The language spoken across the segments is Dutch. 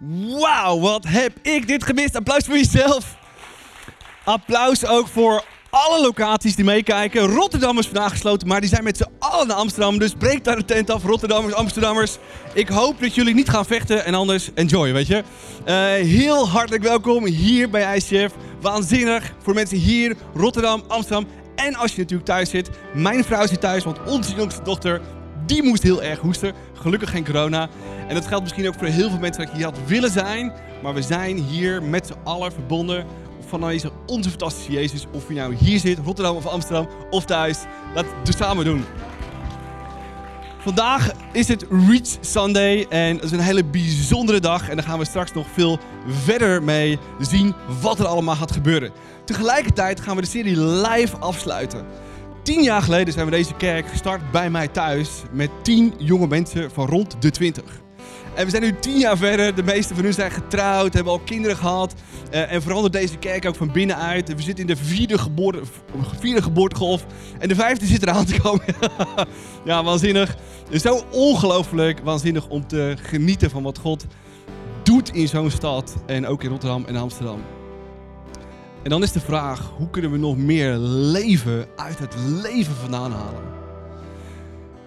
Wauw, wat heb ik dit gemist. Applaus voor jezelf. Applaus ook voor alle locaties die meekijken. Rotterdam is vandaag gesloten, maar die zijn met z'n allen naar Amsterdam. Dus breek daar de tent af, Rotterdammers, Amsterdammers. Ik hoop dat jullie niet gaan vechten en anders enjoy, weet je. Uh, heel hartelijk welkom hier bij ICF. Waanzinnig voor mensen hier, Rotterdam, Amsterdam. En als je natuurlijk thuis zit. Mijn vrouw zit thuis, want onze jongste dochter die moest heel erg hoesten. Gelukkig geen corona. En dat geldt misschien ook voor heel veel mensen dat je hier had willen zijn. Maar we zijn hier met z'n allen verbonden van deze onze fantastische Jezus. Of je nou hier zit, Rotterdam of Amsterdam of thuis. We het samen doen. Vandaag is het Reach Sunday en het is een hele bijzondere dag. En daar gaan we straks nog veel verder mee zien wat er allemaal gaat gebeuren. Tegelijkertijd gaan we de serie live afsluiten. Tien jaar geleden zijn we deze kerk gestart bij mij thuis met tien jonge mensen van rond de twintig. En we zijn nu tien jaar verder. De meeste van hun zijn getrouwd, hebben al kinderen gehad. Uh, en verandert deze kerk ook van binnenuit. We zitten in de vierde, geboorte, vierde geboortegolf. En de vijfde zit eraan te komen. ja, waanzinnig. Zo ongelooflijk waanzinnig om te genieten van wat God doet in zo'n stad. En ook in Rotterdam en Amsterdam. En dan is de vraag, hoe kunnen we nog meer leven uit het leven vandaan halen?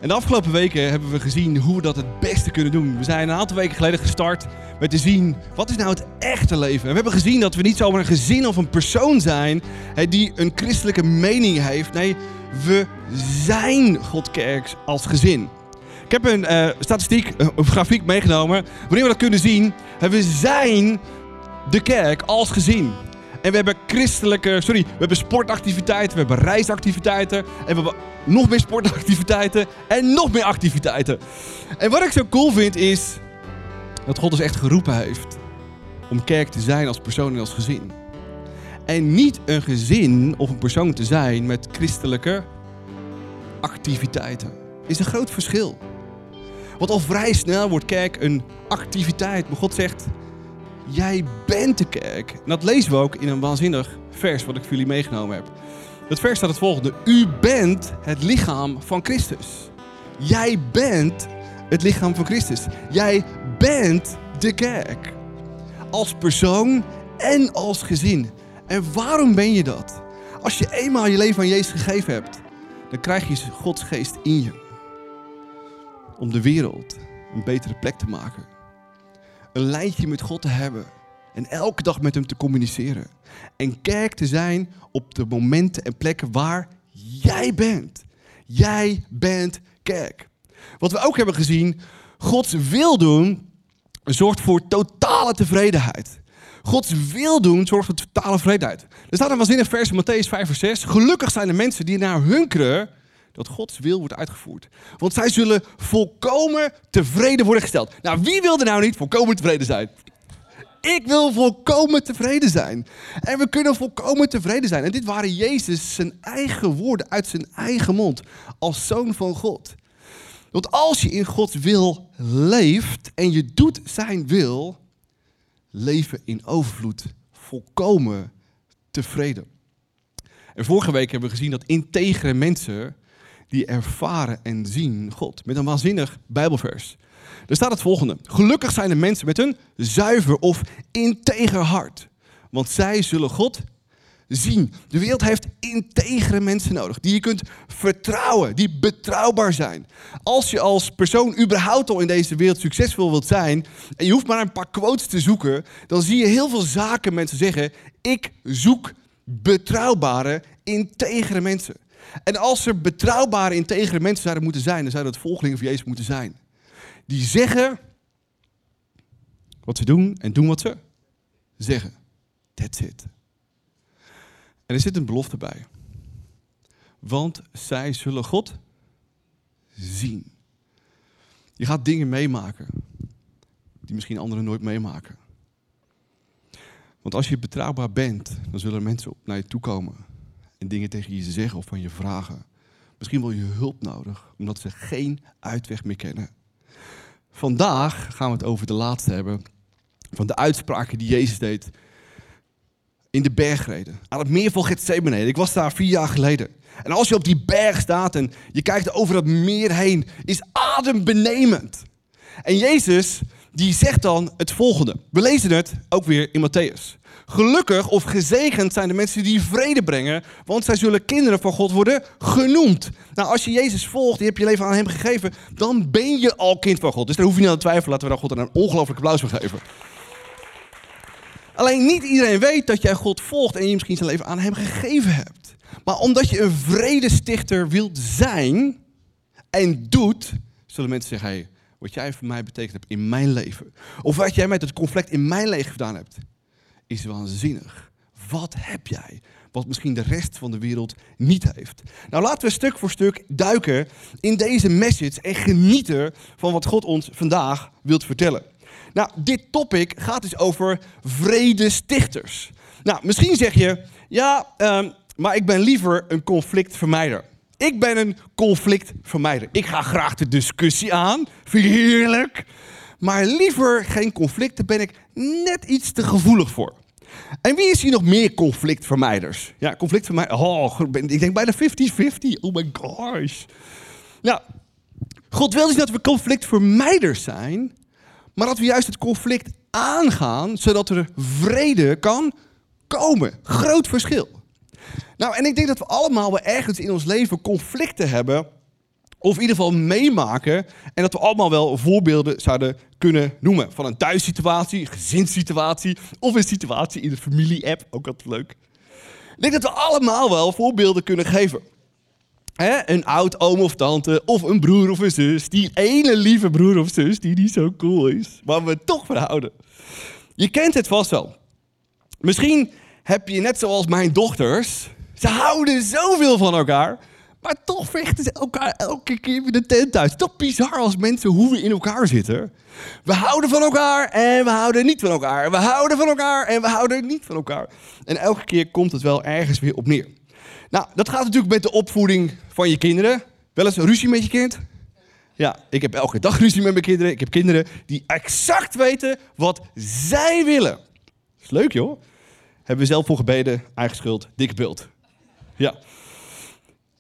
En de afgelopen weken hebben we gezien hoe we dat het beste kunnen doen. We zijn een aantal weken geleden gestart met te zien, wat is nou het echte leven? En we hebben gezien dat we niet zomaar een gezin of een persoon zijn die een christelijke mening heeft. Nee, we zijn Godkerk als gezin. Ik heb een uh, statistiek, een grafiek meegenomen, waarin we dat kunnen zien. We zijn de kerk als gezin. En we hebben christelijke, sorry, we hebben sportactiviteiten, we hebben reisactiviteiten. En we hebben nog meer sportactiviteiten en nog meer activiteiten. En wat ik zo cool vind is dat God ons echt geroepen heeft om kerk te zijn als persoon en als gezin. En niet een gezin of een persoon te zijn met christelijke activiteiten. Is een groot verschil. Want al vrij snel wordt kerk een activiteit. Maar God zegt, Jij bent de kerk. En dat lezen we ook in een waanzinnig vers wat ik voor jullie meegenomen heb. Het vers staat het volgende. U bent het lichaam van Christus. Jij bent het lichaam van Christus. Jij bent de kerk. Als persoon en als gezin. En waarom ben je dat? Als je eenmaal je leven aan Jezus gegeven hebt, dan krijg je Gods geest in je. Om de wereld een betere plek te maken een lijntje met God te hebben. En elke dag met hem te communiceren. En kerk te zijn op de momenten en plekken waar jij bent. Jij bent kerk. Wat we ook hebben gezien, Gods wil doen zorgt voor totale tevredenheid. Gods wil doen zorgt voor totale tevredenheid. Er staat een waanzinnig vers in Matthäus 5 vers 6. Gelukkig zijn de mensen die naar hunkeren dat Gods wil wordt uitgevoerd. Want zij zullen volkomen tevreden worden gesteld. Nou, wie wil er nou niet volkomen tevreden zijn? Ik wil volkomen tevreden zijn. En we kunnen volkomen tevreden zijn. En dit waren Jezus zijn eigen woorden uit zijn eigen mond. Als zoon van God. Want als je in Gods wil leeft en je doet zijn wil, leven in overvloed, volkomen tevreden. En vorige week hebben we gezien dat integere mensen die ervaren en zien God. Met een waanzinnig Bijbelvers. Er staat het volgende. Gelukkig zijn de mensen met een zuiver of integer hart. Want zij zullen God zien. De wereld heeft integere mensen nodig. Die je kunt vertrouwen. Die betrouwbaar zijn. Als je als persoon überhaupt al in deze wereld succesvol wilt zijn. En je hoeft maar een paar quotes te zoeken. Dan zie je heel veel zaken mensen zeggen. Ik zoek betrouwbare, integere mensen. En als er betrouwbare, integere mensen zouden moeten zijn, dan zouden het volgelingen van Jezus moeten zijn. Die zeggen wat ze doen en doen wat ze zeggen. That's it. En er zit een belofte bij. Want zij zullen God zien. Je gaat dingen meemaken die misschien anderen nooit meemaken. Want als je betrouwbaar bent, dan zullen mensen naar je toe komen en dingen tegen je zeggen of van je vragen. Misschien wel je hulp nodig, omdat ze geen uitweg meer kennen. Vandaag gaan we het over de laatste hebben van de uitspraken die Jezus deed in de bergreden. Aan het meer van Gethsemane. Ik was daar vier jaar geleden. En als je op die berg staat en je kijkt over dat meer heen, is adembenemend. En Jezus, die zegt dan het volgende. We lezen het ook weer in Matthäus. Gelukkig of gezegend zijn de mensen die vrede brengen, want zij zullen kinderen van God worden genoemd. Nou, als je Jezus volgt, je hebt je leven aan hem gegeven, dan ben je al kind van God. Dus daar hoef je niet aan te twijfelen. Laten we daar God een ongelooflijk applaus voor geven. Alleen niet iedereen weet dat jij God volgt en je misschien zijn leven aan hem gegeven hebt. Maar omdat je een vredestichter wilt zijn en doet, zullen mensen zeggen, wat jij voor mij betekend hebt in mijn leven, of wat jij met het conflict in mijn leven gedaan hebt, is waanzinnig. Wat heb jij? Wat misschien de rest van de wereld niet heeft. Nou, laten we stuk voor stuk duiken in deze message en genieten van wat God ons vandaag wilt vertellen. Nou, dit topic gaat dus over vredestichters. Nou, misschien zeg je, ja, ehm, maar ik ben liever een conflictvermijder. Ik ben een conflictvermijder. Ik ga graag de discussie aan. Vind heerlijk? Maar liever geen conflicten ben ik net iets te gevoelig voor. En wie is hier nog meer conflictvermijders? Ja, conflictvermijders. Oh, ik denk bijna 50-50. Oh my gosh. Nou, God wil dus dat we conflictvermijders zijn, maar dat we juist het conflict aangaan, zodat er vrede kan komen. Groot verschil. Nou, en ik denk dat we allemaal wel ergens in ons leven conflicten hebben, of in ieder geval meemaken, en dat we allemaal wel voorbeelden zouden kunnen noemen. Van een thuissituatie, gezinssituatie, of een situatie in de familie-app, ook altijd leuk. Ik denk dat we allemaal wel voorbeelden kunnen geven. een oud oom of tante, of een broer of een zus, die ene lieve broer of zus die niet zo cool is, maar we toch van houden. Je kent het vast wel. Misschien heb je net zoals mijn dochters, ze houden zoveel van elkaar, maar toch vechten ze elkaar elke keer weer de tent uit. Toch bizar als mensen hoe we in elkaar zitten. We houden van elkaar en we houden niet van elkaar. We houden van elkaar en we houden niet van elkaar. En elke keer komt het wel ergens weer op neer. Nou, dat gaat natuurlijk met de opvoeding van je kinderen. Wel eens ruzie met je kind? Ja, ik heb elke dag ruzie met mijn kinderen. Ik heb kinderen die exact weten wat zij willen. Dat is leuk joh. Hebben we zelf voor gebeden, eigen schuld, dikke beeld. Ja.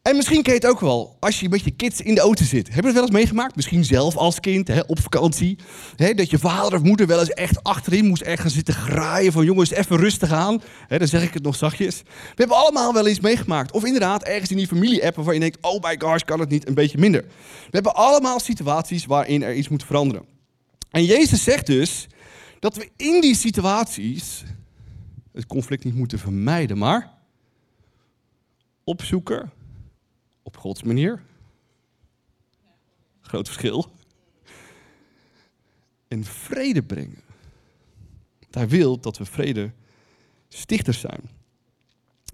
En misschien ken je het ook wel, als je met je kids in de auto zit. Heb je het wel eens meegemaakt? Misschien zelf als kind, hè, op vakantie. Hè, dat je vader of moeder wel eens echt achterin moest ergens zitten graaien van jongens, even rustig aan. Hè, dan zeg ik het nog zachtjes. We hebben allemaal wel eens meegemaakt. Of inderdaad, ergens in die familie-app waarvan je denkt, oh my gosh, kan het niet een beetje minder. We hebben allemaal situaties waarin er iets moet veranderen. En Jezus zegt dus dat we in die situaties het conflict niet moeten vermijden, maar opzoeken op Gods manier. Groot verschil. En vrede brengen. Hij wil dat we vrede stichters zijn.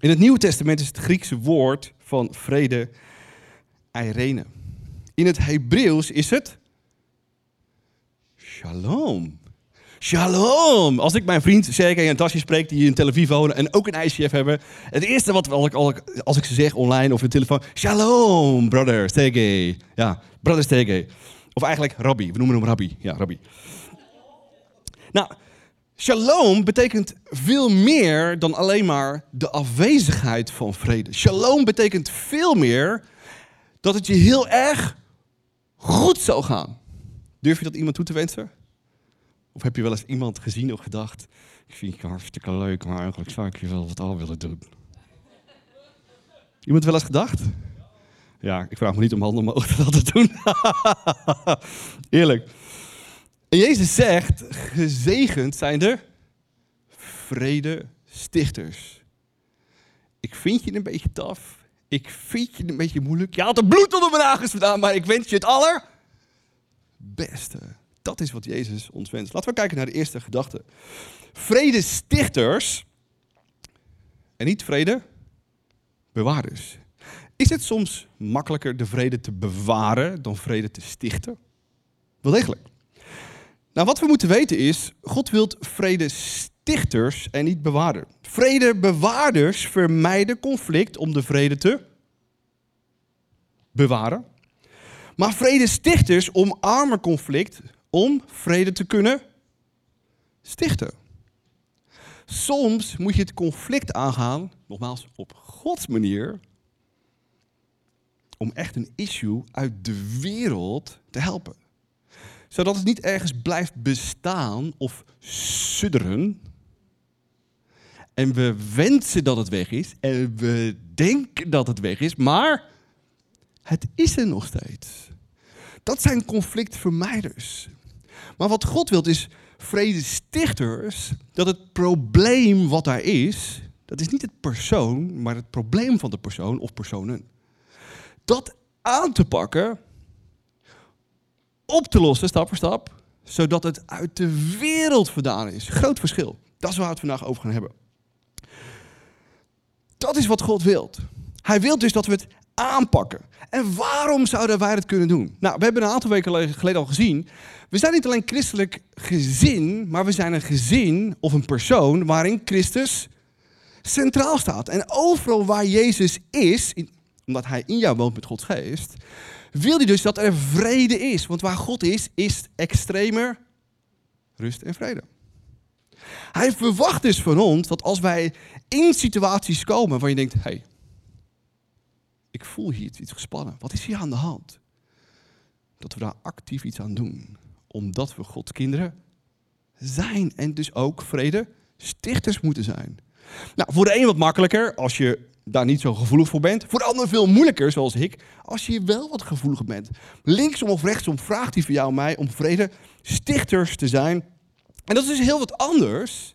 In het Nieuwe Testament is het Griekse woord van vrede Irene. In het Hebreeuws is het shalom. Shalom! Als ik mijn vriend Sergej en Tasje spreek die in Tel Aviv wonen en ook een ICF hebben. Het eerste wat als ik, als ik ze zeg online of in de telefoon. Shalom, brother Sergej. Ja, brother Sergej. Of eigenlijk Rabbi. We noemen hem Rabbi. Ja, Rabbi. Nou, shalom betekent veel meer dan alleen maar de afwezigheid van vrede. Shalom betekent veel meer dat het je heel erg goed zal gaan. Durf je dat iemand toe te wensen? Of heb je wel eens iemand gezien of gedacht, ik vind je hartstikke leuk, maar eigenlijk zou ik je wel wat aan willen doen? Iemand wel eens gedacht? Ja, ik vraag me niet om handen omhoog te doen. Eerlijk. En Jezus zegt, gezegend zijn de vrede stichters. Ik vind je een beetje taf. Ik vind je een beetje moeilijk. Je haalt er bloed onder mijn nagels vandaan, maar ik wens je het allerbeste. Dat is wat Jezus ons wenst. Laten we kijken naar de eerste gedachte. Vredestichters en niet vrede bewaarders. Is het soms makkelijker de vrede te bewaren dan vrede te stichten? Wel degelijk. Nou, wat we moeten weten is, God wil vredestichters en niet bewaarders. Vredebewaarders vermijden conflict om de vrede te bewaren. Maar vredestichters omarmen conflict om vrede te kunnen stichten. Soms moet je het conflict aangaan, nogmaals op Gods manier, om echt een issue uit de wereld te helpen. zodat het niet ergens blijft bestaan of sudderen. En we wensen dat het weg is en we denken dat het weg is, maar het is er nog steeds. Dat zijn conflictvermijders. Maar wat God wil is vredestichters, dat het probleem wat daar is, dat is niet het persoon, maar het probleem van de persoon of personen. Dat aan te pakken, op te lossen, stap voor stap, zodat het uit de wereld vandaan is. Groot verschil. Dat is waar we het vandaag over gaan hebben. Dat is wat God wilt. Hij wil dus dat we het aanpakken. En waarom zouden wij dat kunnen doen? Nou, we hebben een aantal weken geleden al gezien. We zijn niet alleen christelijk gezin, maar we zijn een gezin of een persoon waarin Christus centraal staat. En overal waar Jezus is, omdat hij in jou woont met Gods geest, wil hij dus dat er vrede is. Want waar God is, is extremer rust en vrede. Hij verwacht dus van ons dat als wij in situaties komen waar je denkt, hey, ik voel hier iets gespannen. Wat is hier aan de hand? Dat we daar actief iets aan doen. Omdat we Gods kinderen zijn. En dus ook vrede stichters moeten zijn. Nou, voor de een wat makkelijker als je daar niet zo gevoelig voor bent. Voor de ander veel moeilijker, zoals ik, als je wel wat gevoeliger bent. Linksom of rechtsom vraagt hij voor jou mij om vrede stichters te zijn. En dat is dus heel wat anders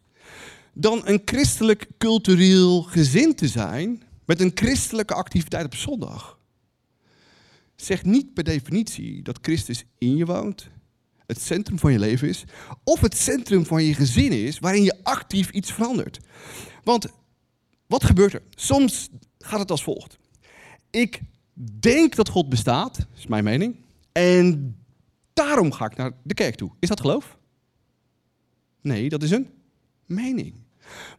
dan een christelijk cultureel gezin te zijn met een christelijke activiteit op zondag. Zegt niet per definitie dat Christus in je woont, het centrum van je leven is, of het centrum van je gezin is waarin je actief iets verandert. Want wat gebeurt er? Soms gaat het als volgt. Ik denk dat God bestaat, is mijn mening, en daarom ga ik naar de kerk toe. Is dat geloof? Nee, dat is een mening.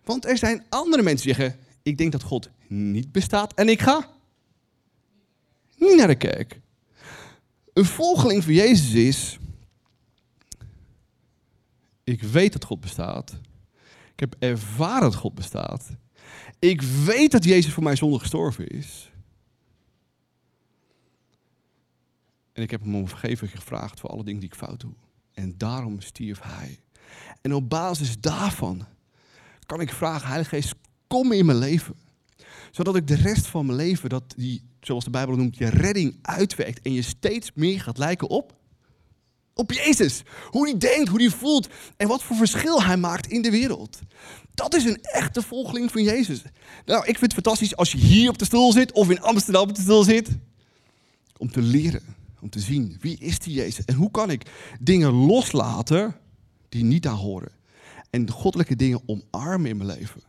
Want er zijn andere mensen die zeggen: Ik denk dat God niet bestaat en ik ga niet naar de kerk. Een volgeling van Jezus is: Ik weet dat God bestaat. Ik heb ervaren dat God bestaat. Ik weet dat Jezus voor mij zonde gestorven is. En ik heb hem om vergeving gevraagd voor alle dingen die ik fout doe. En daarom stierf hij. En op basis daarvan kan ik vragen, Heilige Geest, kom in mijn leven. Zodat ik de rest van mijn leven, dat die, zoals de Bijbel noemt, je redding uitwerkt. En je steeds meer gaat lijken op, op Jezus. Hoe hij denkt, hoe hij voelt en wat voor verschil hij maakt in de wereld. Dat is een echte volgeling van Jezus. Nou, ik vind het fantastisch als je hier op de stoel zit of in Amsterdam op de stoel zit. Om te leren, om te zien wie is die Jezus en hoe kan ik dingen loslaten die niet daar horen. En de goddelijke dingen omarmen in mijn leven.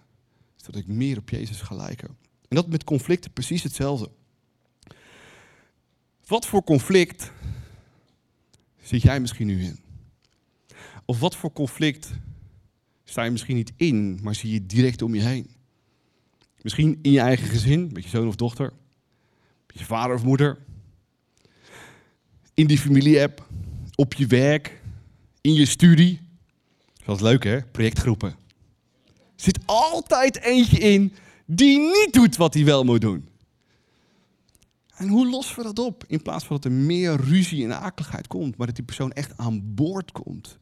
Zodat ik meer op Jezus ga lijken. En dat met conflicten precies hetzelfde. Wat voor conflict zit jij misschien nu in? Of wat voor conflict sta je misschien niet in, maar zie je direct om je heen? Misschien in je eigen gezin, met je zoon of dochter, met je vader of moeder, in die familie-app, op je werk, in je studie, dat is leuk hè, projectgroepen. Zit altijd eentje in die niet doet wat hij wel moet doen. En hoe lossen we dat op? In plaats van dat er meer ruzie en akeligheid komt, maar dat die persoon echt aan boord komt.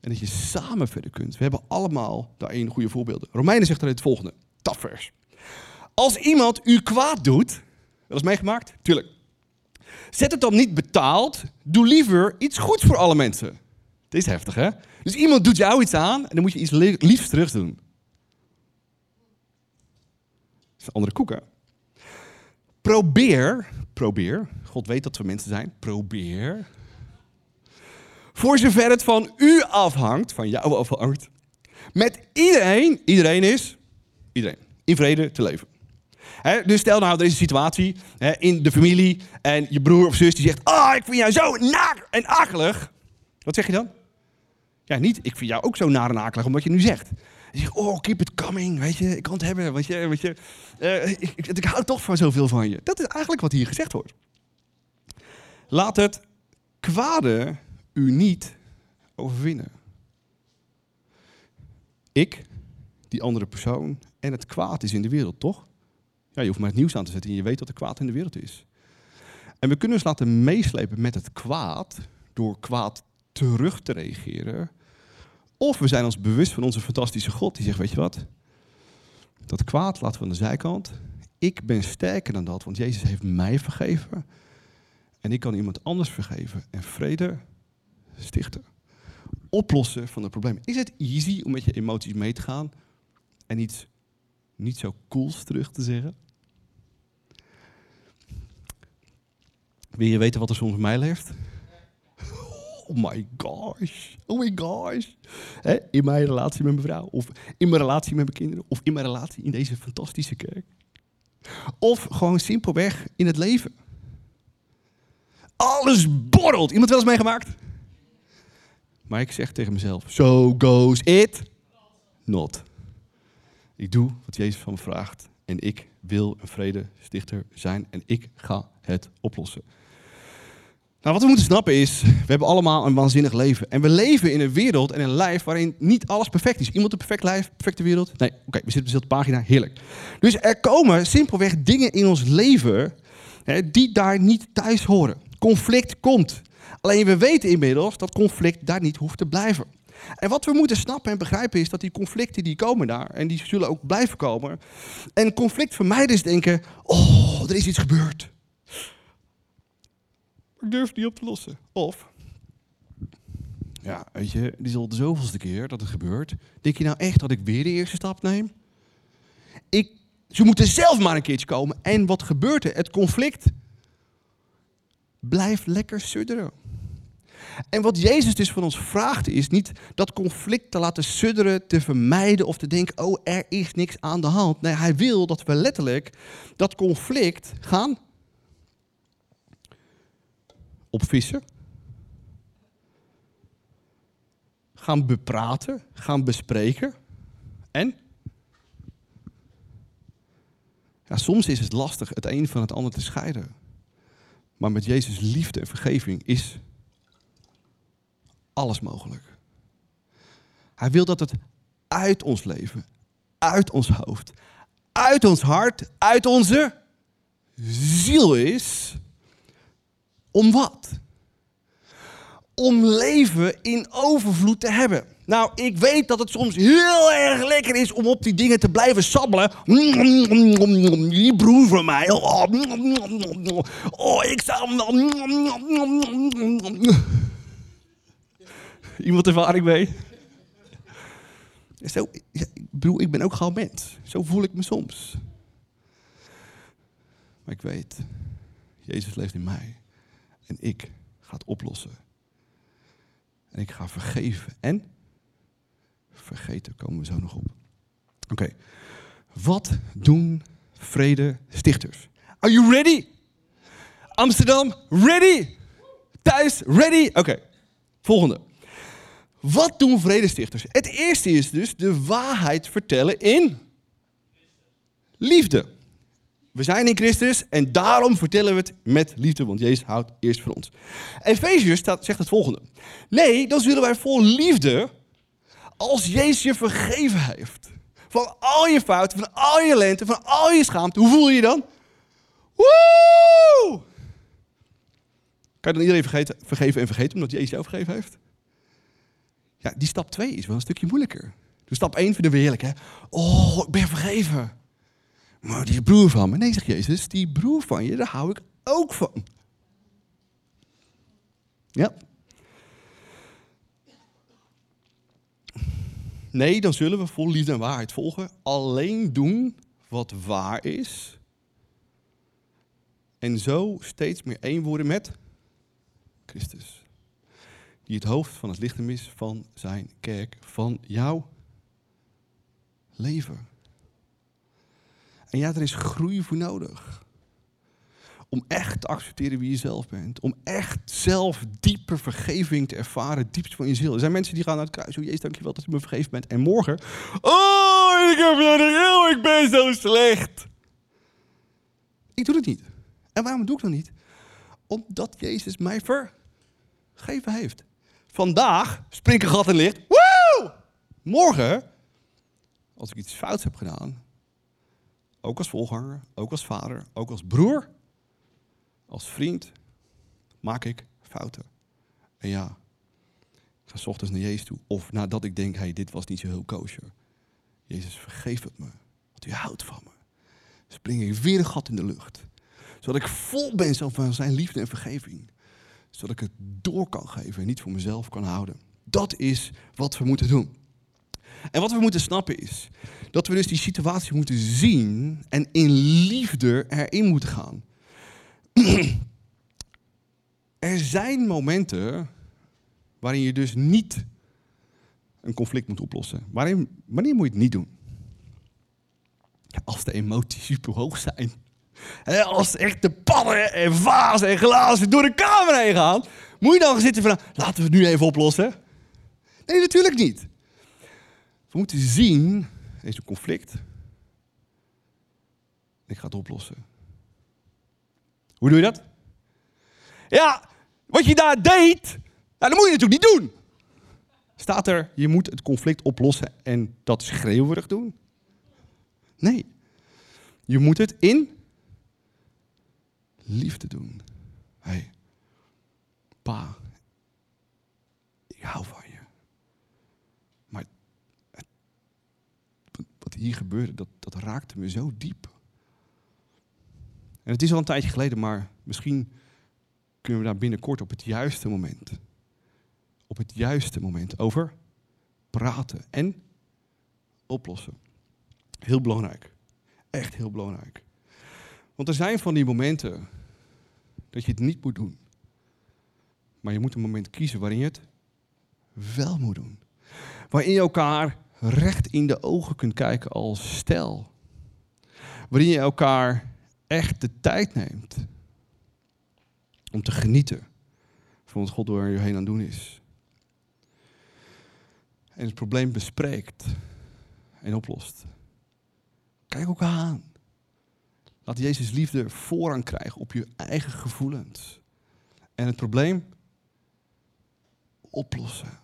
En dat je samen verder kunt. We hebben allemaal daarin goede voorbeelden. Romeinen zegt er het volgende, tafvers. Als iemand u kwaad doet, dat is meegemaakt? Tuurlijk. Zet het dan niet betaald, doe liever iets goeds voor alle mensen. Dit is heftig, hè? Dus iemand doet jou iets aan en dan moet je iets liefs terug doen. Dat is een andere koek, hè? Probeer, probeer, God weet dat we mensen zijn, probeer. Voor zover het van u afhangt, van jou afhangt, met iedereen, iedereen is, iedereen, in vrede te leven. dus stel nou, er is situatie in de familie en je broer of zus die zegt, ah, oh, ik vind jou zo naar en akelig. Wat zeg je dan? Ja, niet, ik vind jou ook zo naar en akelig, omdat je nu zegt. Je zegt, oh, keep it coming, weet je, ik kan het hebben, weet je, weet je. Uh, ik, ik, ik, hou toch van zoveel van je. Dat is eigenlijk wat hier gezegd wordt. Laat het kwade u niet overwinnen. Ik, die andere persoon en het kwaad is in de wereld, toch? Ja, je hoeft maar het nieuws aan te zetten en je weet wat er kwaad in de wereld is. En we kunnen ons laten meeslepen met het kwaad door kwaad terug te reageren. Of we zijn ons bewust van onze fantastische God die zegt, weet je wat? Dat kwaad laten we aan de zijkant. Ik ben sterker dan dat, want Jezus heeft mij vergeven. En ik kan iemand anders vergeven en vrede stichten. Oplossen van het probleem. Is het easy om met je emoties mee te gaan en iets niet zo cools terug te zeggen? Wil je weten wat er soms mij leeft? Oh my gosh. Oh my gosh. in mijn relatie met mijn vrouw. Of in mijn relatie met mijn kinderen. Of in mijn relatie in deze fantastische kerk. Of gewoon simpelweg in het leven. Alles borrelt. Iemand wel eens meegemaakt? Maar ik zeg tegen mezelf: So goes it not. Ik doe wat Jezus van me vraagt. En ik wil een vredestichter zijn. En ik ga het oplossen. Nou, wat we moeten snappen is, we hebben allemaal een waanzinnig leven. En we leven in een wereld en een lijf waarin niet alles perfect is. Iemand een perfect lijf, perfecte wereld? Nee, oké, we zitten op dezelfde pagina, heerlijk. Dus er komen simpelweg dingen in ons leven hè, die daar niet thuis horen. Conflict komt. Alleen we weten inmiddels dat conflict daar niet hoeft te blijven. En wat we moeten snappen en begrijpen is dat die conflicten die komen daar en die zullen ook blijven komen. En conflict is denken, oh, er is iets gebeurd ik durf niet op te lossen. Of, ja, weet je, dit is al de zoveelste keer dat het gebeurt. Denk je nou echt dat ik weer de eerste stap neem? Ik, ze moeten zelf maar een keertje komen. En wat gebeurt er? Het conflict blijft lekker sudderen. En wat Jezus dus van ons vraagt is niet dat conflict te laten sudderen, te vermijden of te denken, oh er is niks aan de hand. Nee, hij wil dat we letterlijk dat conflict gaan op vissen. Gaan bepraten, gaan bespreken. En? Soms is het lastig het een van het ander te scheiden. Maar met Jezus liefde en vergeving is alles mogelijk. Hij wil dat het uit ons leven, uit ons hoofd, uit ons hart, uit onze ziel is. Om wat? Om leven in overvloed te hebben. Nou, ik weet dat het soms heel erg lekker is om op die dingen te blijven sabbelen. Die broer van mij. Oh, ik zou. Iemand ervaring mee? Zo, broer, ik ben ook gewoon mens. Zo voel ik me soms. Maar ik weet, Jezus leeft in mij. En ik ga het oplossen. En ik ga vergeven. En vergeten komen we zo nog op. Oké. Wat doen vrede stichters? Are you ready? Amsterdam, ready? Thuis, ready? Oké. Volgende. Wat doen vredestichters? Het eerste is dus de waarheid vertellen in liefde. We zijn in Christus en daarom vertellen we het met liefde, want Jezus houdt eerst voor ons. Efeziërs zegt het volgende. Nee, dan zullen wij vol liefde, als Jezus je vergeven heeft, van al je fouten, van al je lente, van al je schaamte, hoe voel je je dan? Woe! Kan je dan iedereen vergeten, vergeven en vergeten omdat Jezus jou vergeven heeft? Ja, die stap 2 is wel een stukje moeilijker. Dus stap 1 vinden we heerlijk, hè? Oh, ik ben vergeven. Maar die broer van me, nee, zegt Jezus, die broer van je, daar hou ik ook van. Ja. Nee, dan zullen we vol liefde en waarheid volgen. Alleen doen wat waar is. En zo steeds meer één worden met Christus. Die het hoofd van het lichaam is van zijn kerk, van jouw leven. En ja, er is groei voor nodig. Om echt te accepteren wie je zelf bent. Om echt zelf diepe vergeving te ervaren, diepst van je ziel. Er zijn mensen die gaan naar het kruis. Oh, Jezus, dankjewel dat u me vergeven bent. En morgen, oh, ik heb oh, ik ben zo slecht. Ik doe het niet. En waarom doe ik dat niet? Omdat Jezus mij vergeven heeft. Vandaag spring ik een gat in licht. Woe! Morgen, als ik iets fouts heb gedaan, ook als volganger, ook als vader, ook als broer, als vriend, maak ik fouten. En ja, ik ga s ochtends naar Jezus toe. Of nadat ik denk, hey, dit was niet zo heel kosher. Jezus, vergeef het me. Want u houdt van me. Spring ik weer een gat in de lucht. Zodat ik vol ben van zijn liefde en vergeving. Zodat ik het door kan geven en niet voor mezelf kan houden. Dat is wat we moeten doen. En wat we moeten snappen is dat we dus die situatie moeten zien en in liefde erin moeten gaan. er zijn momenten waarin je dus niet een conflict moet oplossen. Wanneer moet je het niet doen? Als de emoties super hoog zijn. Als echt de pannen en vazen en glazen door de kamer heen gaan. Moet je dan gaan zitten van, laten we het nu even oplossen? Nee, natuurlijk niet. We moeten zien, er een conflict. Ik ga het oplossen. Hoe doe je dat? Ja, wat je daar deed, nou, dat moet je natuurlijk niet doen. Staat er, je moet het conflict oplossen en dat schreeuwerig doen? Nee. Je moet het in liefde doen. Hé, pa, ik hou van je. Maar hier gebeurde, dat, dat raakte me zo diep. En het is al een tijdje geleden, maar misschien kunnen we daar binnenkort op het juiste moment, op het juiste moment over praten en oplossen. Heel belangrijk. Echt heel belangrijk. Want er zijn van die momenten dat je het niet moet doen. Maar je moet een moment kiezen waarin je het wel moet doen. Waarin je elkaar recht in de ogen kunt kijken als stel. Waarin je elkaar echt de tijd neemt om te genieten van wat God door je heen aan het doen is. En het probleem bespreekt en oplost. Kijk elkaar aan. Laat Jezus liefde voorrang krijgen op je eigen gevoelens. En het probleem oplossen.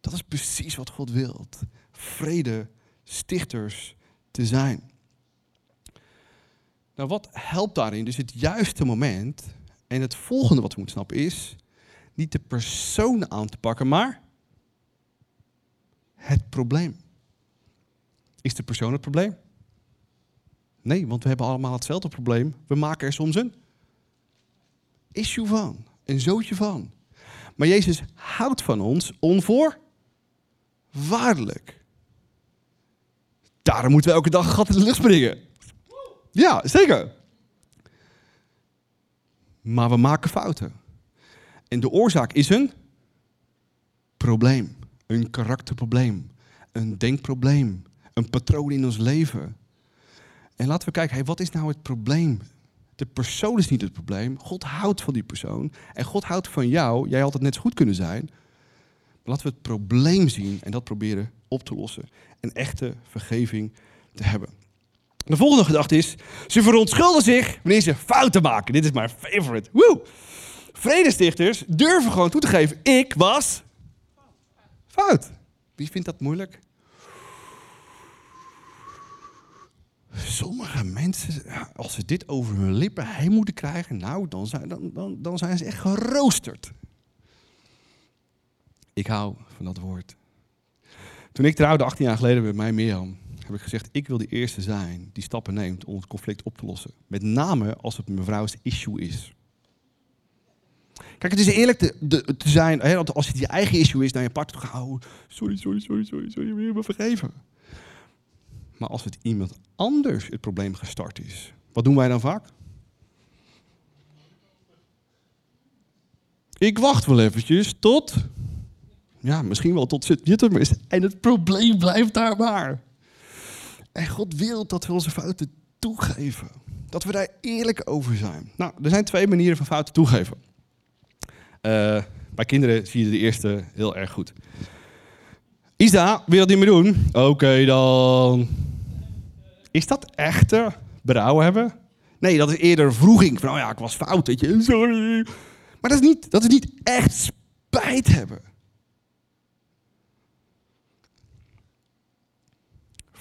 Dat is precies wat God wilt. Vrede, stichters te zijn. Nou, wat helpt daarin? Dus het juiste moment. En het volgende wat we moeten snappen is niet de persoon aan te pakken, maar het probleem. Is de persoon het probleem? Nee, want we hebben allemaal hetzelfde probleem. We maken er soms een issue van, een zootje van. Maar Jezus houdt van ons onvoorwaardelijk. Daarom moeten we elke dag een gat in de lucht springen. Ja, zeker. Maar we maken fouten. En de oorzaak is een probleem. Een karakterprobleem. Een denkprobleem. Een patroon in ons leven. En laten we kijken, wat is nou het probleem? De persoon is niet het probleem. God houdt van die persoon. En God houdt van jou. Jij had het net zo goed kunnen zijn. Laten we het probleem zien en dat proberen op te lossen. Een echte vergeving te hebben. De volgende gedachte is, ze verontschuldigen zich wanneer ze fouten maken. Dit is mijn favorite. Woe! Vredestichters durven gewoon toe te geven, ik was fout. Wie vindt dat moeilijk? Sommige mensen, als ze dit over hun lippen heen moeten krijgen, nou, dan zijn, dan, dan zijn ze echt geroosterd. Ik hou van dat woord. Toen ik trouwde, 18 jaar geleden met mij Mirjam, heb ik gezegd, ik wil de eerste zijn die stappen neemt om het conflict op te lossen. Met name als het mevrouws issue is. Kijk, het is eerlijk te, zijn, hè, als het je eigen issue is, naar je partner te gaan, oh, sorry, sorry, sorry, sorry, sorry, wil je me vergeven? Maar als het iemand anders het probleem gestart is, wat doen wij dan vaak? Ik wacht wel eventjes tot, ja, misschien wel tot zit is. En het probleem blijft daar maar. En God wil dat we onze fouten toegeven. Dat we daar eerlijk over zijn. Nou, er zijn twee manieren van fouten toegeven. Uh, bij kinderen zie je de eerste heel erg goed. Isa, wil je dat niet meer doen? Oké dan. Is dat echte berouw hebben? Nee, dat is eerder vroeging. Van, oh ja, ik was fout, je. Sorry. Maar dat is niet, dat is niet echt spijt hebben.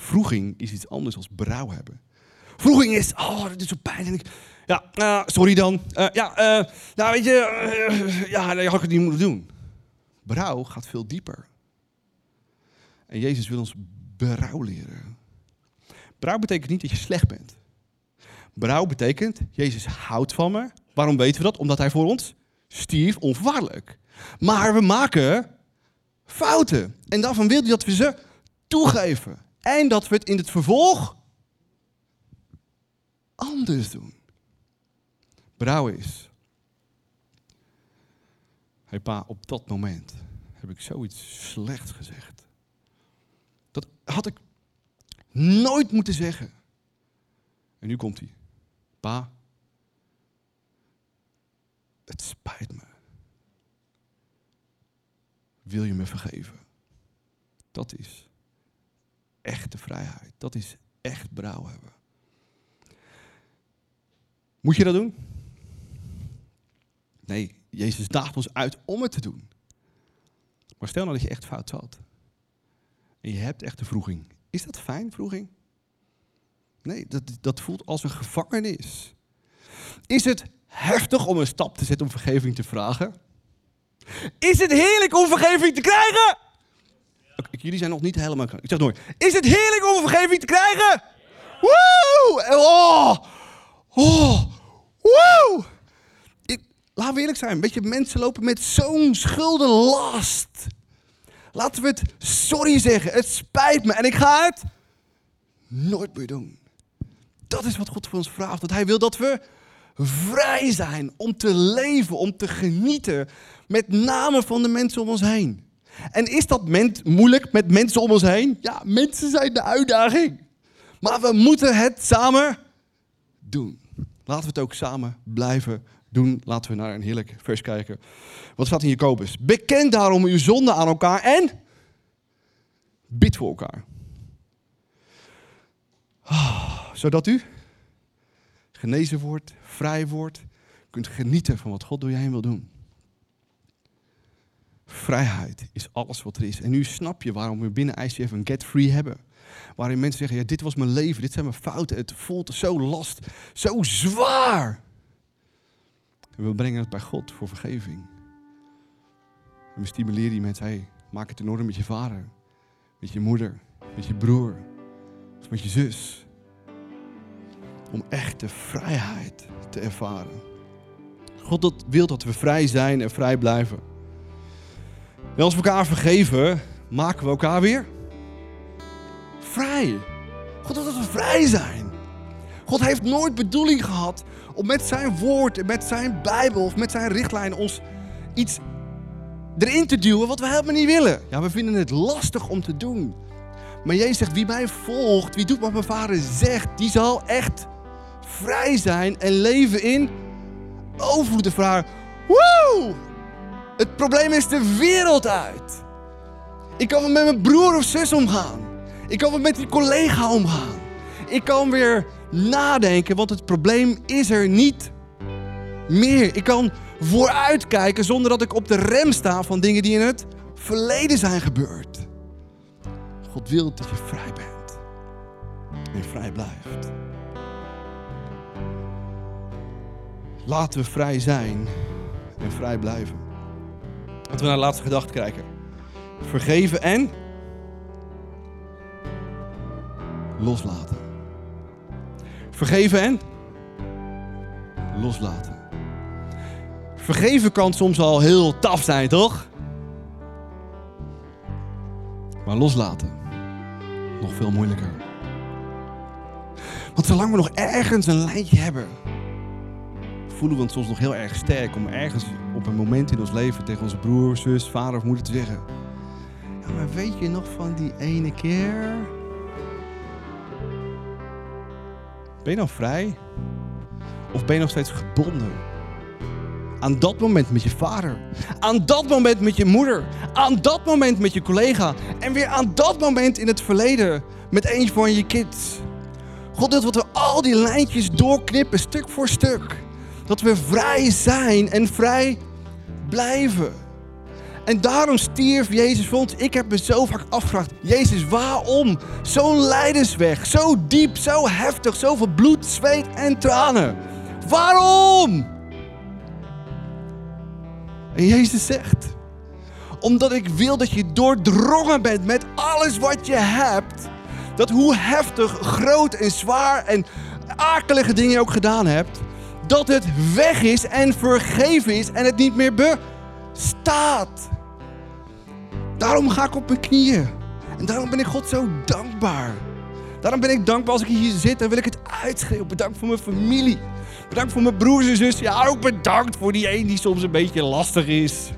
Vroeging is iets anders dan berouw hebben. Vroeging is, oh, dat is zo pijnlijk. Ja, uh, sorry dan. Uh, ja, uh, nou weet je, ja, dan had ik het niet moeten doen. Berouw gaat veel dieper. En Jezus wil ons berouw leren. Berouw betekent niet dat je slecht bent. Berouw betekent, Jezus houdt van me. Waarom weten we dat? Omdat hij voor ons stierf onvoorwaardelijk. Maar we maken fouten. En daarvan wil hij dat we ze toegeven. En dat we het in het vervolg anders doen. Berouw is. Hé pa, op dat moment heb ik zoiets slechts gezegd. Dat had ik nooit moeten zeggen. En nu komt hij. Pa, het spijt me. Wil je me vergeven? Dat is echte vrijheid. Dat is echt brouw hebben. Moet je dat doen? Nee, Jezus daagt ons uit om het te doen. Maar stel nou dat je echt fout zat. En je hebt echt een vroeging. Is dat fijn, vroeging? Nee, dat, dat voelt als een gevangenis. Is het heftig om een stap te zetten om vergeving te vragen? Is het heerlijk om vergeving te krijgen? Jullie zijn nog niet helemaal. Ik zeg nooit. Is het heerlijk om vergeving te krijgen? Woe! Oh! Oh! Woe! laten we eerlijk zijn. Weet mensen lopen met zo'n schuldenlast. Laten we het sorry zeggen. Het spijt me en ik ga het nooit meer doen. Dat is wat God voor ons vraagt. Dat Hij wil dat we vrij zijn om te leven, om te genieten. Met name van de mensen om ons heen. En is dat moeilijk met mensen om ons heen? Ja, mensen zijn de uitdaging. Maar we moeten het samen doen. Laten we het ook samen blijven doen. Laten we naar een heerlijk vers kijken. Wat staat in Jacobus? Beken daarom uw zonde aan elkaar en bid voor elkaar. Oh, zodat u genezen wordt, vrij wordt, kunt genieten van wat God door je heen wil doen. Vrijheid is alles wat er is. En nu snap je waarom we binnen ICF een Get Free hebben. Waarin mensen zeggen, ja, dit was mijn leven, dit zijn mijn fouten. Het voelt zo last, zo zwaar. En we brengen het bij God voor vergeving. En we stimuleren die mensen, hey, maak het in orde met je vader, met je moeder, met je broer, met je zus. Om echte vrijheid te ervaren. God wil dat we vrij zijn en vrij blijven. En als we elkaar vergeven, maken we elkaar weer vrij. God wil dat we vrij zijn. God heeft nooit bedoeling gehad om met zijn woord en met zijn Bijbel of met zijn richtlijn ons iets erin te duwen wat we helemaal niet willen. Ja, we vinden het lastig om te doen. Maar Jezus zegt, wie mij volgt, wie doet wat mijn vader zegt, die zal echt vrij zijn en leven in overvloed. De vraag, woe! Het probleem is de wereld uit. Ik kan wel met mijn broer of zus omgaan. Ik kan wel met die collega omgaan. Ik kan weer nadenken, want het probleem is er niet meer. Ik kan vooruitkijken zonder dat ik op de rem sta van dingen die in het verleden zijn gebeurd. God wil dat je vrij bent en vrij blijft. Laten we vrij zijn en vrij blijven. Laten we naar de laatste gedachte kijken. Vergeven en loslaten. Vergeven en loslaten. Vergeven kan soms al heel taf zijn, toch? Maar loslaten, nog veel moeilijker. Want zolang we nog ergens een lijntje hebben, voelen we ons soms nog heel erg sterk om ergens op een moment in ons leven tegen onze broer, zus, vader of moeder te zeggen: Ja, maar weet je nog van die ene keer? Ben je dan vrij? Of ben je nog steeds gebonden? Aan dat moment met je vader. Aan dat moment met je moeder. Aan dat moment met je collega. En weer aan dat moment in het verleden met een van je kids. God wil dat we al die lijntjes doorknippen, stuk voor stuk. Dat we vrij zijn en vrij blijven. En daarom stierf Jezus voor ons. Ik heb me zo vaak afgevraagd: Jezus, waarom? Zo'n lijdensweg, zo diep, zo heftig, zoveel bloed, zweet en tranen. Waarom? En Jezus zegt: Omdat ik wil dat je doordrongen bent met alles wat je hebt. Dat hoe heftig, groot en zwaar en akelige dingen je ook gedaan hebt. Dat het weg is en vergeven is en het niet meer bestaat. Daarom ga ik op mijn knieën. En daarom ben ik God zo dankbaar. Daarom ben ik dankbaar als ik hier zit en wil ik het uitschreeuwen. Bedankt voor mijn familie. Bedankt voor mijn broers en zussen. Ja, ook bedankt voor die een die soms een beetje lastig is.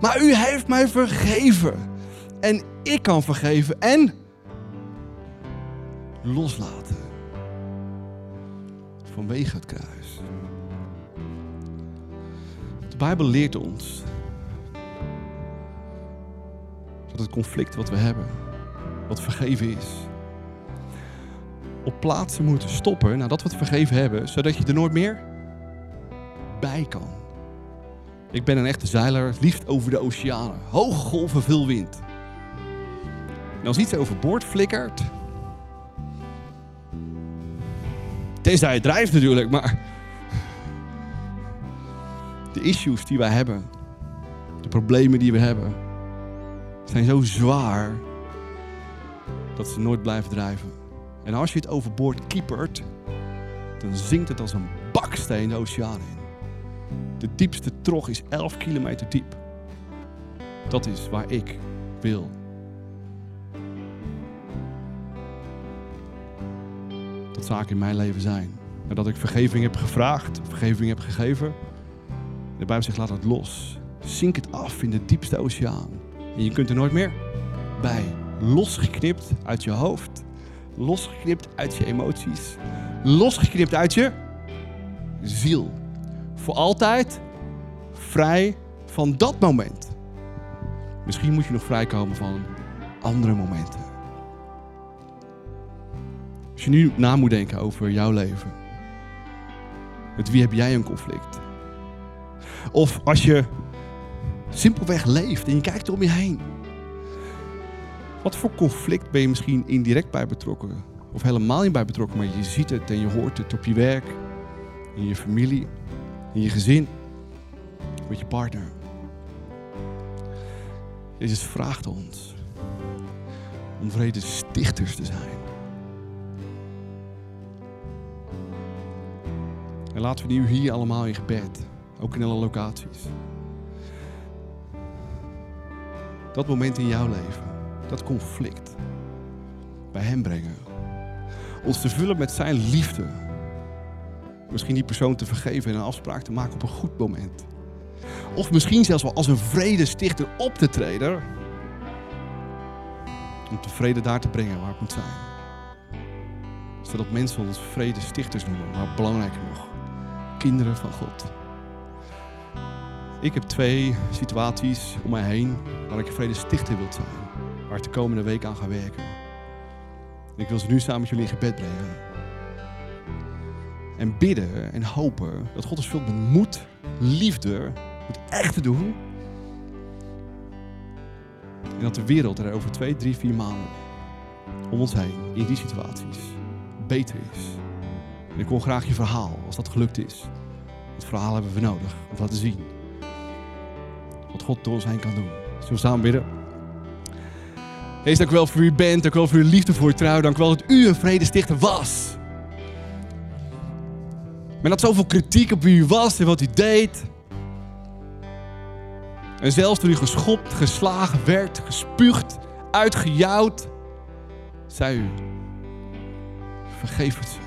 Maar u heeft mij vergeven. En ik kan vergeven en loslaten. Vanwege het kruis. De Bijbel leert ons dat het conflict wat we hebben, wat vergeven is, op plaatsen moeten stoppen nadat we het vergeven hebben, zodat je er nooit meer bij kan. Ik ben een echte zeiler, liefst over de oceanen. Hoge golven, veel wind. En als iets overboord flikkert, tenzij het drijft natuurlijk, maar de issues die wij hebben, de problemen die we hebben, zijn zo zwaar dat ze nooit blijven drijven. En als je het overboord kiepert, dan zinkt het als een baksteen de oceaan in. De diepste trog is 11 kilometer diep. Dat is waar ik wil. Dat zaken in mijn leven zijn. Nadat ik vergeving heb gevraagd, vergeving heb gegeven. De Bijbel zegt laat het los. Zink het af in de diepste oceaan. En je kunt er nooit meer bij. Losgeknipt uit je hoofd. Losgeknipt uit je emoties. Losgeknipt uit je ziel. Voor altijd vrij van dat moment. Misschien moet je nog vrijkomen van andere momenten. Als je nu na moet denken over jouw leven. Met wie heb jij een conflict? Of als je simpelweg leeft en je kijkt om je heen. Wat voor conflict ben je misschien indirect bij betrokken? Of helemaal niet bij betrokken, maar je ziet het en je hoort het op je werk, in je familie, in je gezin, met je partner. Jezus vraagt ons om vredestichters te zijn. En laten we nu hier allemaal in gebed, ook in alle locaties. Dat moment in jouw leven, dat conflict, bij Hem brengen. Ons te vullen met Zijn liefde. Misschien die persoon te vergeven en een afspraak te maken op een goed moment. Of misschien zelfs wel als een vredestichter op te treden. Om de vrede daar te brengen waar het moet zijn. Zodat mensen ons vredestichters noemen, maar belangrijker nog, kinderen van God. Ik heb twee situaties om mij heen waar ik vredestichter wil zijn. Waar ik de komende week aan ga werken. ik wil ze nu samen met jullie in gebed brengen. En bidden en hopen dat God ons vult met moed, liefde, het echt te doen. En dat de wereld er over twee, drie, vier maanden om ons heen, in die situaties, beter is. En ik wil graag je verhaal, als dat gelukt is. Het verhaal hebben we nodig om te laten zien wat God door ons kan doen. Zullen we samen bidden? Heer, dank u wel voor u bent. Dank u wel voor uw liefde, voor uw trouw. Dank u wel dat u een vredestichter was. Men had zoveel kritiek op wie u was en wat u deed. En zelfs toen u geschopt, geslagen werd, gespuugd, uitgejouwd, zei u: Vergeef het ze.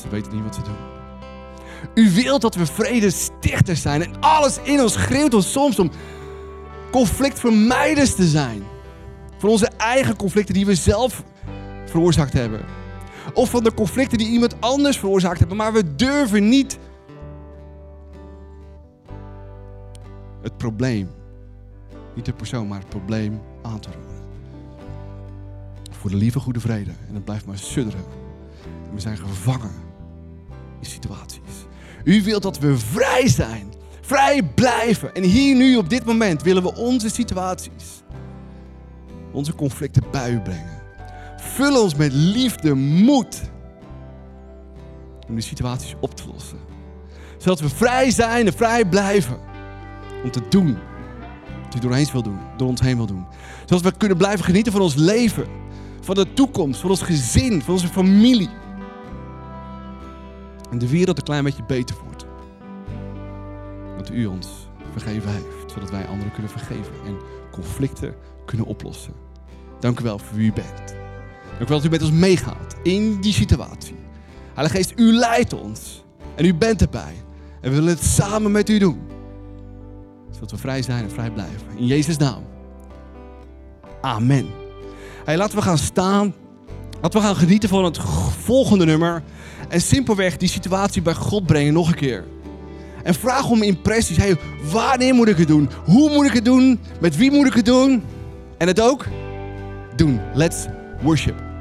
Ze weten niet wat ze doen. U wilt dat we vredestichters zijn. En alles in ons schreeuwt ons soms om conflictvermijders te zijn. Van onze eigen conflicten die we zelf veroorzaakt hebben. Of van de conflicten die iemand anders veroorzaakt hebben. Maar we durven niet het probleem, niet de persoon, maar het probleem aan te roeren. Voor de lieve goede vrede. En het blijft maar sudderen. En we zijn gevangen in situaties. U wilt dat we vrij zijn. Vrij blijven. En hier nu op dit moment willen we onze situaties, onze conflicten bij u brengen. Vul ons met liefde, moed. Om die situaties op te lossen. Zodat we vrij zijn en vrij blijven. Om te doen Dat u door, ons wil doen, door ons heen wil doen. Zodat we kunnen blijven genieten van ons leven. Van de toekomst, van ons gezin, van onze familie. En de wereld een klein beetje beter wordt. Dat u ons vergeven heeft. Zodat wij anderen kunnen vergeven. En conflicten kunnen oplossen. Dank u wel voor wie u bent. Dank u wel dat u met ons meegaat in die situatie. Heilige Geest, u leidt ons. En u bent erbij. En we willen het samen met u doen. Zodat we vrij zijn en vrij blijven. In Jezus' naam. Amen. Hey, laten we gaan staan. Laten we gaan genieten van het volgende nummer. En simpelweg die situatie bij God brengen nog een keer. En vraag om impressies. Hey, wanneer moet ik het doen? Hoe moet ik het doen? Met wie moet ik het doen? En het ook doen. Let's worship.